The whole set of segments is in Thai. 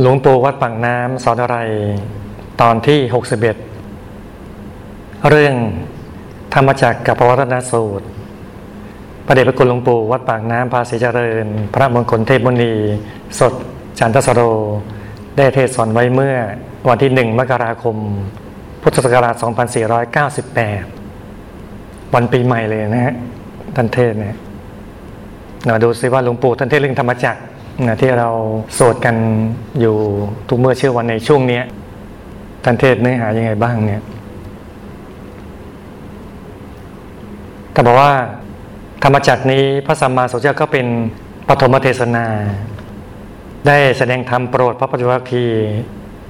หลวงปู่วัดปากน้ำสอนอะไร ตอนที่ 61 เรื่องธรรมจักรกับปวัตนสูตร ประเดชพระคุณหลวงปู่วัดปากน้ำภาษีเจริญ พระมงคลเทพมุนี สดจันทสโร ได้เทศสอนไว้เมื่อวันที่หนึ่งมกราคม พุทธศักราช 2498 วันปีใหม่เลยนะฮะท่านเทศเนี่ยเราดูซิว่าหลวงปู่ท่านเทศเรื่องธรรมจักร นะที่เราโสดกันอยู่ทุกเมื่อเชื่อวันในช่วงนี้ท่านเทศเนื้อหายังไงบ้างเนี่ยแต่บอกว่าธรรมจักรนี้พระสัมมาสัมพุทธเจ้าก็เป็นปฐมเทศนา ได้แสดงธรรมโปรดพระปัจจุบันที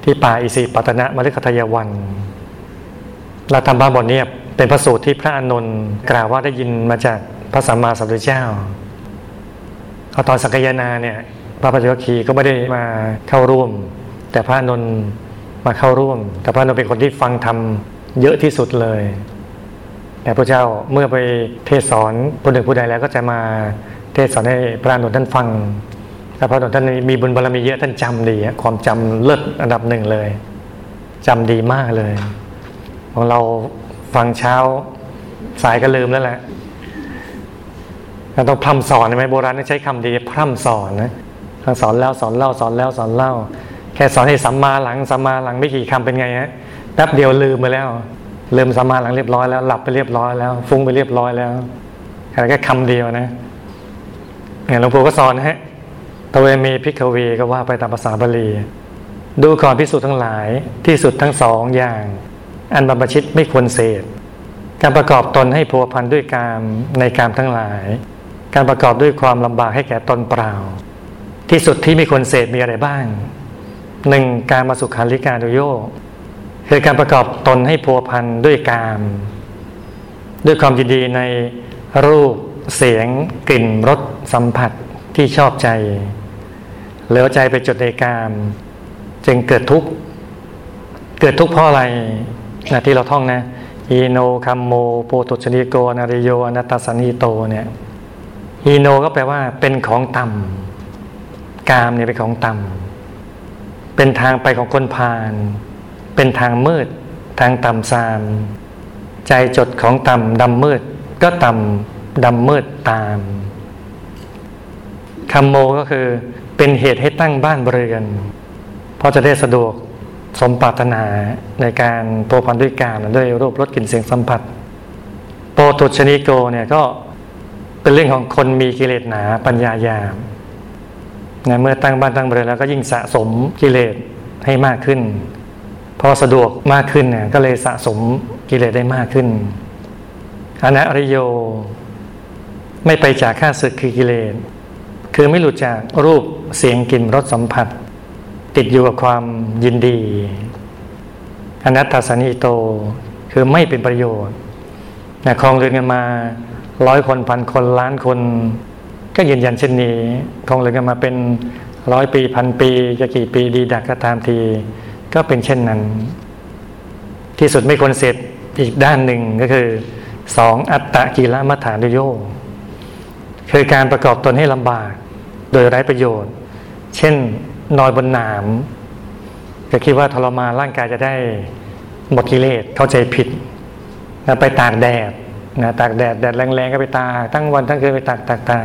ที่ป่าอิสิปตนะมฤคทายวันเราทำบ้าบทนี้เป็นพระสูตรที่พระอานนท์กล่าวว่าได้ยินมาจากพระสัมมาสัมพุทธเจ้า เอตอนสังกยนาเนี่ยพระปัจจุบันคีก็ไม่ได้มาเข้าร่วม แต่พระนนท์มาเข้าร่วม แต่พระนนท์เป็นคนที่ฟังธรรมเยอะที่สุดเลย แต่พระเจ้าเมื่อไปเทศสอนผู้หนึ่งผู้ใดแล้วก็จะมาเทศสอนให้พระนนท์ท่านฟังแต่พระนนท์ท่านมีบุญบารมีเยอะท่านจำดีความจำเลิศอันดับหนึ่งเลยจำดีมากเลยของเราฟังเช้าสายก็ลืมแล้วแหละ เราต้องพร่ำสอนใช่ไหมโบราณใช้คำดีพร่ำสอนนะทั้งสอนแล้วสอนเล่าสอนแล้วสอนเล่า แค่สอนให้สัมมาหลังสัมมาหลังไม่กี่คำเป็นไงฮะแป๊บเดียวลืมไปแล้วลืมสัมมาหลังเรียบร้อยแล้ว หลับไปเรียบร้อยแล้ว ฟุ้งไปเรียบร้อยแล้วแค่คำเดียวนะเนี่ยหลวงปู่ก็สอนนะฮะตเวมีพิกเวก็ว่าไปตามภาษาบาลี ดูก่อนพิสูจน์ทั้งหลายที่สุดทั้งสองอย่าง อันบรรพชิตไม่ควรเสพการประกอบตนให้พัวพันด้วยกามในกามทั้งหลาย การประกอบด้วยความลำบากให้แก่ตนเปล่า ที่สุดที่มีคนเสพมีอะไรบ้างหนึ่งการมาสุขาริการุโยคือการประกอบตนให้พัวพันด้วยกาม ด้วยความยินดีในรูปเสียง กลิ่นรสสัมผัสที่ชอบใจแล้วใจไปจดในกาม จึงเกิดทุกข์ เกิดทุกข์เพราะอะไรนะที่เราท่องนะหีโนคัมโมโปถุชชะนิโก อะนะริโย อะนัตถะสัญหิโตเนี่ย หีโนก็แปลว่า เป็นของต่ำกามเนี่ยเป็นของต่ำเป็นทางไปของคนพาลเป็นทางมืด ทางต่ำซาม ใจจดของต่ำดำมืด ก็ต่ำดำมืดตามคำโมก็คือเป็นเหตุให้ตั้งบ้านบริเวณเพราะจะได้สะดวกสมปรารถนาในการโปรพันด้วยการด้วยรูปรสกลิ่นเสียงสัมผัส โปรตุชนิโกเนี่ยก็ เป็นเรื่องของคนมีกิเลสหนาปัญญายามนะเมื่อตั้งบ้านตั้งเรือนแล้วก็ยิ่งสะสมกิเลสให้มากขึ้น พอสะดวกมากขึ้นเนี่ยก็เลยสะสมกิเลสได้มากขึ้นอนัริโย ไม่ไปจากข้าศึกคือกิเลสคือไม่หลุดจากรูปเสียงกลิ่นรสสัมผัส ติดอยู่กับความยินดีอนัตตาสนิโตคือไม่เป็นประโยชน์ นะคลองเรือนกันมาร้อยคนพันคนล้านคน ก็ยืนยันเช่นนี้คงเลยกันมาเป็นร้อยปีพันปีจะกี่ปีดีดักก็ตามที ก็เป็นเช่นนั้น ที่สุดไม่ควรเสร็จอีกด้านหนึ่งก็คือสองอัตตะกีละมัฐานโยคือการประกอบตนให้ลำบาก โดยไร้ประโยชน์ เช่นนอนบนหนามจะคิดว่าทรมานร่างกายจะได้หมดกิเลสเข้าใจผิด แล้วไปตากแดดนะตากแดดแดดแรงๆก็ไปตาตั้งวันทั้งคืนไปตากตากตา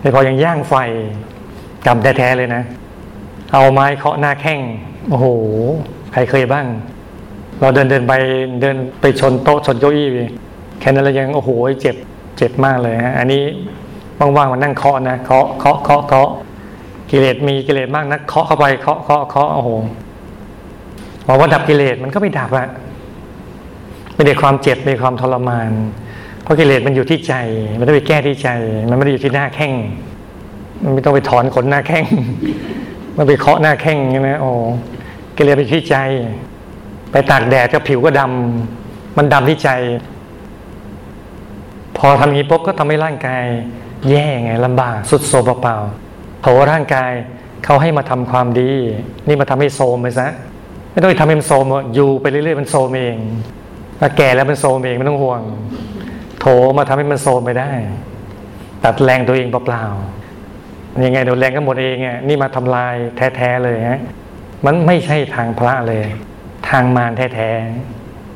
ไม่พอยังย่างไฟกำแท้ๆเลยนะ เอาไม้เคาะหน้าแข้งโอ้โห ใครเคยบ้าง เราเดินเดินไปเดินไปชนโต๊ะชนเก้าอี้แค่นั้นเรายังโอ้โหเจ็บเจ็บมากเลยฮะอันนี้ว่างๆมันนั่งเคาะนะเคาะเคาะเคาะเคาะกิเลสมีกิเลสมากนะเคาะเข้าไปเคาะเคาะเคาะโอ้โหบอกว่าดับกิเลสมันก็ไม่ดับอะ ไม่ได้ความเจ็บไม่ความทรมาน เพราะกิเลสมันอยู่ที่ใจ มันต้องไปแก้ที่ใจ มันไม่ได้อยู่ที่หน้าแข้ง มันไม่ต้องไปถอนขนหน้าแข้ง มันไปเคาะหน้าแข้งใช่ไหมโอ้กิเลสไปที่ใจ ไปตากแดดก็ผิวก็ดำมันดำที่ใจ พอทำอย่างนี้ปุ๊บก็ทำให้ร่างกาย แย่ไงลำบากสุดโซมเปล่าโถร่างกายเขาให้มาทำความดี นี่มาทำให้โซมไปซะไม่ต้องไปทำให้มันโซมอยู่ไปเรื่อยๆมันโซมเอง ถ้าแก่แล้วมันโซมเองไม่ต้องห่วง โถมาทำให้มันโซมไปได้ ตัดแรงตัวเองเปล่าๆยังไงโดนแรงก็หมดเองอะนี่มาทำลายแท้ๆเลยฮะมันไม่ใช่ทางพระเลย ทางมารแท้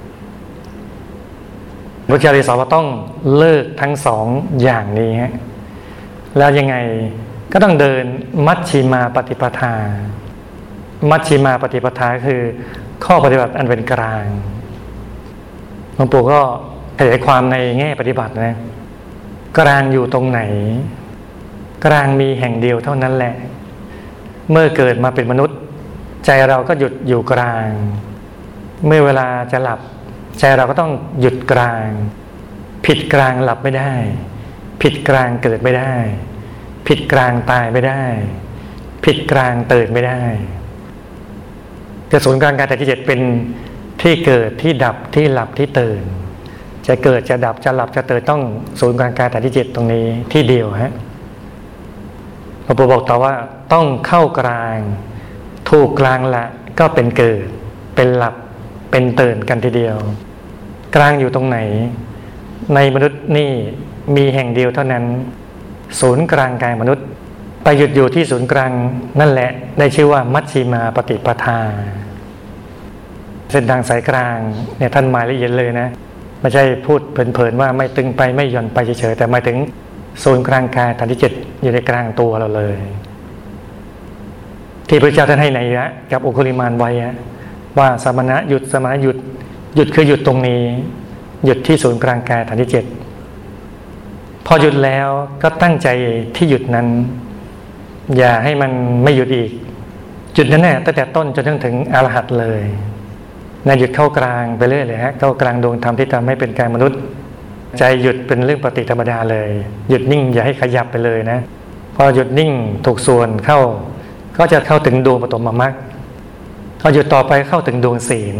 ๆพระเจ้าเลยสอนว่าต้องเลิกทั้งสองอย่างนี้ฮะแล้วยังไงก็ต้องเดินมัชชิมาปฏิปทา มัชชิมาปฏิปทาคือข้อปฏิบัติอันเป็นกลาง หลวงปู่ก็ขยายความในแง่ปฏิบัตินะกลางอยู่ตรงไหน กลางมีแห่งเดียวเท่านั้นแหละ เมื่อเกิดมาเป็นมนุษย์ ใจเราก็หยุดอยู่กลาง เมื่อเวลาจะหลับ ใจเราก็ต้องหยุดกลาง ผิดกลางหลับไม่ได้ ผิดกลางเกิดไม่ได้ ผิดกลางตายไม่ได้ ผิดกลางตื่นไม่ได้กระสุนกลางการแต่ที่เจ็ดเป็น ที่เกิดที่ดับที่หลับที่ตื่น จะเกิดจะดับจะหลับจะตื่นต้องศูนย์กลางกายแต่ที่เจ็ดตรงนี้ที่เดียวฮะหลวงปู่บอกต่อว่าต้องเข้ากลาง ถูกกลางละก็เป็นเกิด เป็นหลับเป็นตื่นกันทีเดียว กลางอยู่ตรงไหน ในมนุษย์นี่มีแห่งเดียวเท่านั้น ศูนย์กลางกายมนุษย์ไปหยุดอยู่ที่ศูนย์กลางนั่นแหละได้ชื่อว่ามัชชิมาปฏิปทา เส้นทางสายกลางเนี่ยท่านหมายละเอียดเลยนะ ไม่ใช่พูดเพลินๆว่าไม่ตึงไปไม่หย่อนไปเฉยๆแต่หมายถึงศูนย์กลางกายฐานที่เจ็ดอยู่ในกลางตัวเราเลย ที่พระเจ้าท่านให้ในยะกับอุคุลิมานไว้ว่าสมณะหยุดสมณะหยุดหยุดคือหยุดตรงนี้ หยุดที่ศูนย์กลางกายฐานที่เจ็ดพอหยุดแล้วก็ตั้งใจที่หยุดนั้น อย่าให้มันไม่หยุดอีก จุดนั้นแน่ตั้งแต่ต้นจนถึงอรหัตเลย นหยุดเข้ากลางไปเรื่อยเลยฮะเข้ากลางดวงธรรมที่ทำให้เป็นกายมนุษย์ ใจหยุดเป็นเรื่องปฏิธรรมดาเลย หยุดนิ่งอย่าให้ขยับไปเลยนะพอหยุดนิ่งถูกส่วนเข้า ก็จะเข้าถึงดวงปฐมมรรคพอหยุดต่อไปเข้าถึงดวงศีล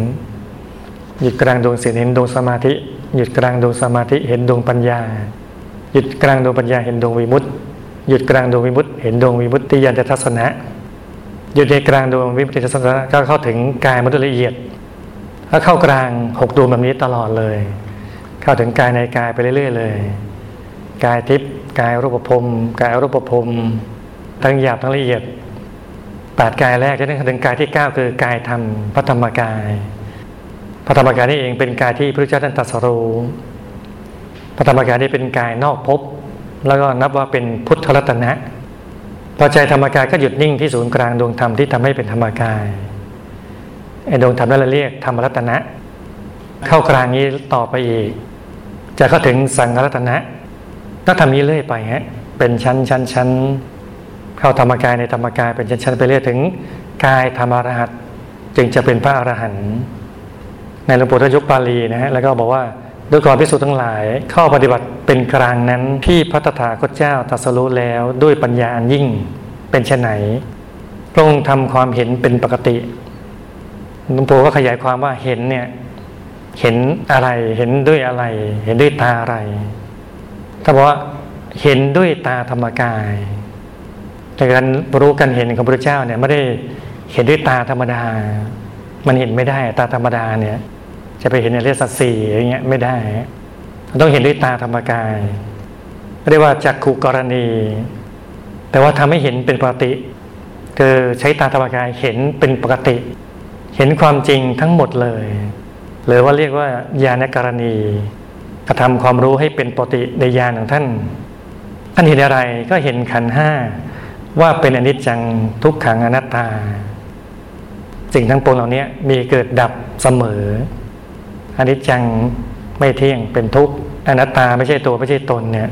หยุดกลางดวงศีลเห็นดวงสมาธิ หยุดกลางดวงสมาธิเห็นดวงปัญญา หยุดกลางดวงปัญญาเห็นดวงวิมุตติ หยุดกลางดวงวิมุตติ เห็นดวงวิมุตติยานทัศนะหยุดในกลางดวงวิมุตติทัศนะก็เข้าถึงกายมนุษย์ละเอียด ถ้าเข้ากลางหกดวงแบบนี้ตลอดเลย เข้าถึงกายในกายไปเรื่อยๆเลย กายทิพย์กายรูปภพกายรูปภพทั้งหยาบทั้งละเอียดแปดกายแรกจะได้ถึงกายที่เก้าคือกายธรรมพระธรรมกายพระธรรมกายนี่เองเป็นกายที่พระเจ้าท่านตรัสรู้พระธรรมกายนี่เป็นกายนอกภพแล้วก็นับว่าเป็นพุทธรัตนะพอใจธรรมกายก็หยุดนิ่งที่ศูนย์กลางดวงธรรมที่ทำให้เป็นธรรมกาย ไอ้ดวงธรรมนั่นเราเรียกธรรมรัตนะ เข้ากลางนี้ต่อไปอีก จะเข้าถึงสังรัตนะก็ทำนี้เรื่อยไปฮะเป็นชั้นชั้นชั้นเข้าธรรมกายในธรรมกายเป็นชั้นชั้นไปเรื่อยถึงกายธรรมรหัสจึงจะเป็นพระอรหันต์ในหลวงปู่ทยกปาลีนะฮะแล้วก็บอกว่าด้วยก่อนพิสูจน์ทั้งหลาย ข้อปฏิบัติเป็นกลางนั้นที่พระตถาคตเจ้าตรัสรู้แล้วด้วยปัญญาอันยิ่งเป็นเช่นไหนพระองค์ทำความเห็นเป็นปกติ หลวงปู่ก็ขยายความว่าเห็นเนี่ย เห็นอะไร เห็นด้วยอะไร เห็นด้วยตาอะไรถ้าบอกว่าเห็นด้วยตาธรรมกาย แต่การรู้กันเห็นของพระเจ้าเนี่ยไม่ได้เห็นด้วยตาธรรมดา มันเห็นไม่ได้ตาธรรมดาเนี่ย จะไปเห็นในเรื่องสัตว์สี่อย่างเงี้ยไม่ได้ต้องเห็นด้วยตาธรรมกายเรียกว่าจักขุกรณี แต่ว่าทำให้เห็นเป็นปกติ คือใช้ตาธรรมกายเห็นเป็นปกติ เห็นความจริงทั้งหมดเลย หรือว่าเรียกว่าญาณกรณีกระทำความรู้ให้เป็นปกติในญาณของท่านท่านเห็นอะไรก็เห็นขันห้าว่าเป็นอนิจจังทุกขังอนัตตาสิ่งทั้งปวงเหล่านี้มีเกิดดับเสมออนิจจังไม่เที่ยงเป็นทุกข์อนัตตาไม่ใช่ตัวไม่ใช่ตนเนี่ย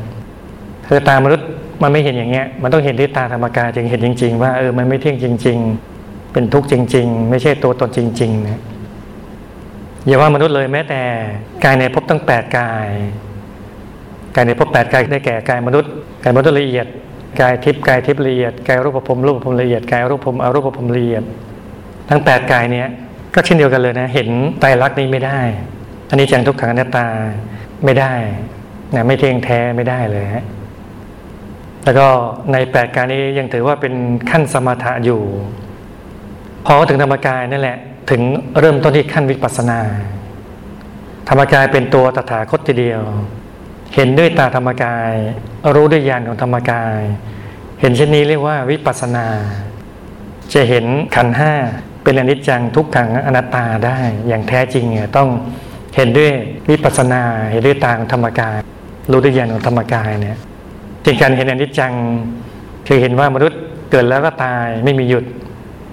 คือตามนุษย์มันไม่เห็นอย่างเงี้ย มันต้องเห็นด้วยตาธรรมกายจึงเห็นจริง ๆ ว่าเออมันไม่เที่ยงจริง ๆ เป็นทุกข์จริง ๆ ไม่ใช่ตัวตนจริงๆนะอย่าว่ามนุษย์เลยแม้แต่กายในภพตั้งแปดกายกายในภพแปดกายได้แก่กายมนุษย์กายมนุษย์ละเอียดกายทิพย์กายทิพย์ละเอียดกายรูปภพรูปภพละเอียดกายรูปภพอรูปภพละเอียด ทั้งแปดกายเนี้ยก็เช่นเดียวกันเลยนะเห็นไตรลักษณ์นี้ไม่ได้ อันนี้จังทุกขังอนัตตาไม่ได้นะไม่เที่ยงแท้ไม่ได้เลยฮะแล้วก็ในแปดกายนี้ยังถือว่าเป็นขั้นสมถะอยู่ พอถึงธรรมกายนั่นแหละ ถึงเริ่มต้นที่ขั้นวิปัสสนา ธรรมกายเป็นตัวตถาคตทีเดียว เห็นด้วยตาธรรมกาย รู้ด้วยญาณของธรรมกาย เห็นเช่นนี้เรียกว่าวิปัสนา จะเห็นขันห้าเป็นอนิจจังทุกขังอนัตตาได้อย่างแท้จริงเนี่ยต้องเห็นด้วยวิปัสนา เห็นด้วยตาของธรรมกาย รู้ด้วยญาณของธรรมกายเนี่ยจริงการเห็นอนิจจังคือเห็นว่ามนุษย์เกิดแล้วก็ตายไม่มีหยุด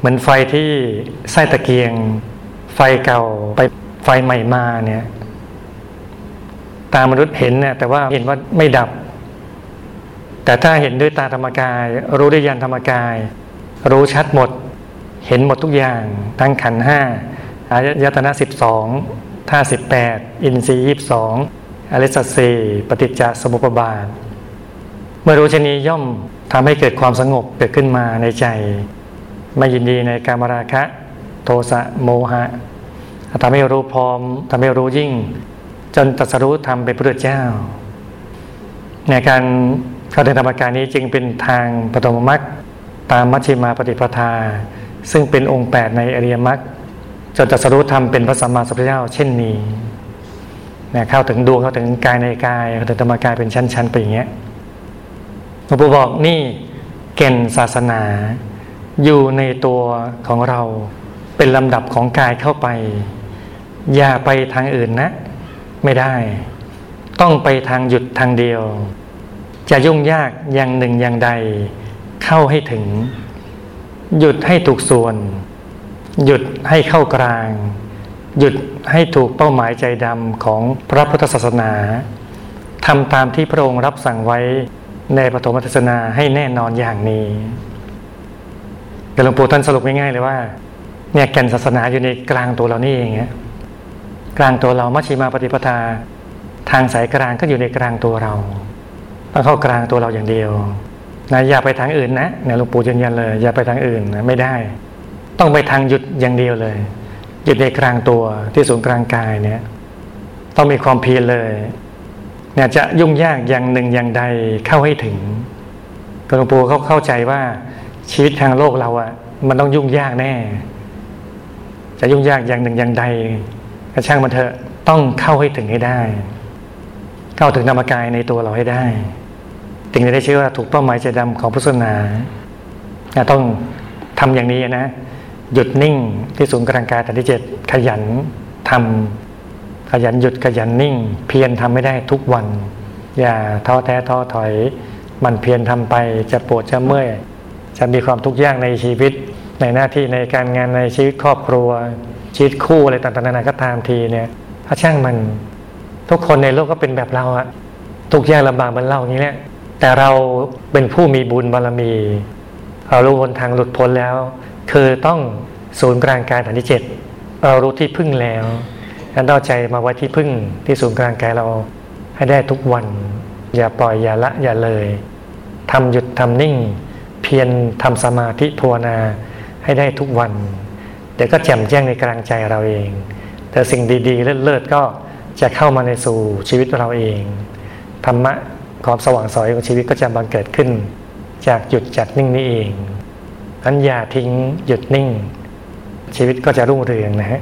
เหมือนไฟที่ไส้ตะเกียง ไฟเก่าไปไฟใหม่มาเนี่ย ตามนุษย์เห็นเนี่ยแต่ว่าเห็นว่าไม่ดับ แต่ถ้าเห็นด้วยตาธรรมกาย รู้ด้วยญาณธรรมกาย รู้ชัดหมด เห็นหมดทุกอย่าง ทั้งขันห้าอายตนะสิบสองท่าสิบแปดอินทรีย์ยี่สิบสองอริสัตสีปฏิจจสมุปบาท เมื่อรู้ชนีย่อมทำให้เกิดความสงบเกิดขึ้นมาในใจ ไม่ยินดีในการมราคะ โทสะโมหะทำให้รู้พร้อมทำให้รู้ยิ่ง จนตรัสรู้ธรรมเป็นพระเจ้า ในการเข้าถึงธรรมกายนี้จึงเป็นทางปฐมมรรคตามมัชฌิมาปฏิปทา ซึ่งเป็นองค์แปดในอริยมรรคจนตรัสรู้ธรรมเป็นพระสัมมาสัมพุทธเจ้า เช่นนี้เนี่ยเข้าถึงดวงเข้าถึงกายในกายเข้าถึงธรรมกายเป็นชั้นๆไปอย่างเงี้ยหลวงปู่บอกนี่เก่นศาสนา อยู่ในตัวของเราเป็นลำดับของกายเข้าไป อย่าไปทางอื่นนะ ไม่ได้ ต้องไปทางหยุดทางเดียว จะยุ่งยากอย่างหนึ่งอย่างใด เข้าให้ถึง หยุดให้ถูกส่วน หยุดให้เข้ากลาง หยุดให้ถูกเป้าหมายใจดำของพระพุทธศาสนาทำตามที่พระองค์รับสั่งไว้ในปฐมเทศนาให้แน่นอนอย่างนี้ หลวงปู่ท่านสรุปง่ายๆเลยว่าเนี่ยแก่นศาสนาอยู่ในกลางตัวเรานี่เองกลางตัวเรามัชฌิมาปฏิปทา ทางสายกลางก็อยู่ในกลางตัวเราต้องเข้ากลางตัวเราอย่างเดียวนะอย่าไปทางอื่นนะเนี่ยหลวงปู่ยืนยันเลย อย่าไปทางอื่นนะไม่ได้ ต้องไปทางหยุดอย่างเดียวเลยหยุดในกลางตัวที่ศูนย์กลางกายเนี่ย ต้องมีความเพียรเลย เนี่ยจะยุ่งยากอย่างหนึ่งอย่างใดเข้าให้ถึงหลวงปู่เขาเข้าใจว่า ชีวิตทางโลกเราอะ่ะ มันต้องยุ่งยากแน่ จะยุ่งยากอย่างหนึ่งอย่างใดกระช่างมันเถอะต้องเข้าให้ถึงให้ได้ เข้าถึงธรรมกายในตัวเราให้ได้ถึงจะได้ชื่อว่าถูกเป้าหมายใจดำของพุทธศาสนาต้องทำอย่างนี้นะ หยุดนิ่งที่ศูนย์กลางกายฐานที่เจ็ดขยันทำขยันหยุดขยันนิ่ง เพียรทำไม่ได้ทุกวัน อย่าท้อแท้ท้อถอย มันเพียรทำไปจะปวดจะเมื่อย จะมีความทุกข์ยากในชีวิต ในหน้าที่ในการงานในชีวิตครอบครัว ชีวิตคู่อะไรต่างๆนานาก็ตามทีเนี่ย ถ้าช่างมันทุกคนในโลกก็เป็นแบบเราอะทุกยากลำบากเหมือนเราอย่างนี้แหละแต่เราเป็นผู้มีบุญบารมี เรารู้หนทางหลุดพ้นแล้ว คือต้องศูนย์กลางกายฐานที่เจ็ดเรารู้ที่พึ่งแล้วงั้นเอาใจมาไว้ที่พึ่งที่ศูนย์กลางกายเรา ให้ได้ทุกวัน อย่าปล่อยอย่าละอย่าเลยทำหยุดทำนิ่ง เพียรทำสมาธิภาวนาให้ได้ทุกวัน เดี๋ยวก็แจ่มแจ้งในกลางใจเราเอง แต่สิ่งดีๆ เลิศๆก็จะเข้ามาในสู่ชีวิตเราเองธรรมะความสว่างสอยของชีวิตก็จะบังเกิดขึ้น จากหยุดจัดนิ่งนี้เองอันอย่าทิ้งหยุดนิ่ง ชีวิตก็จะรุ่งเรืองนะฮะ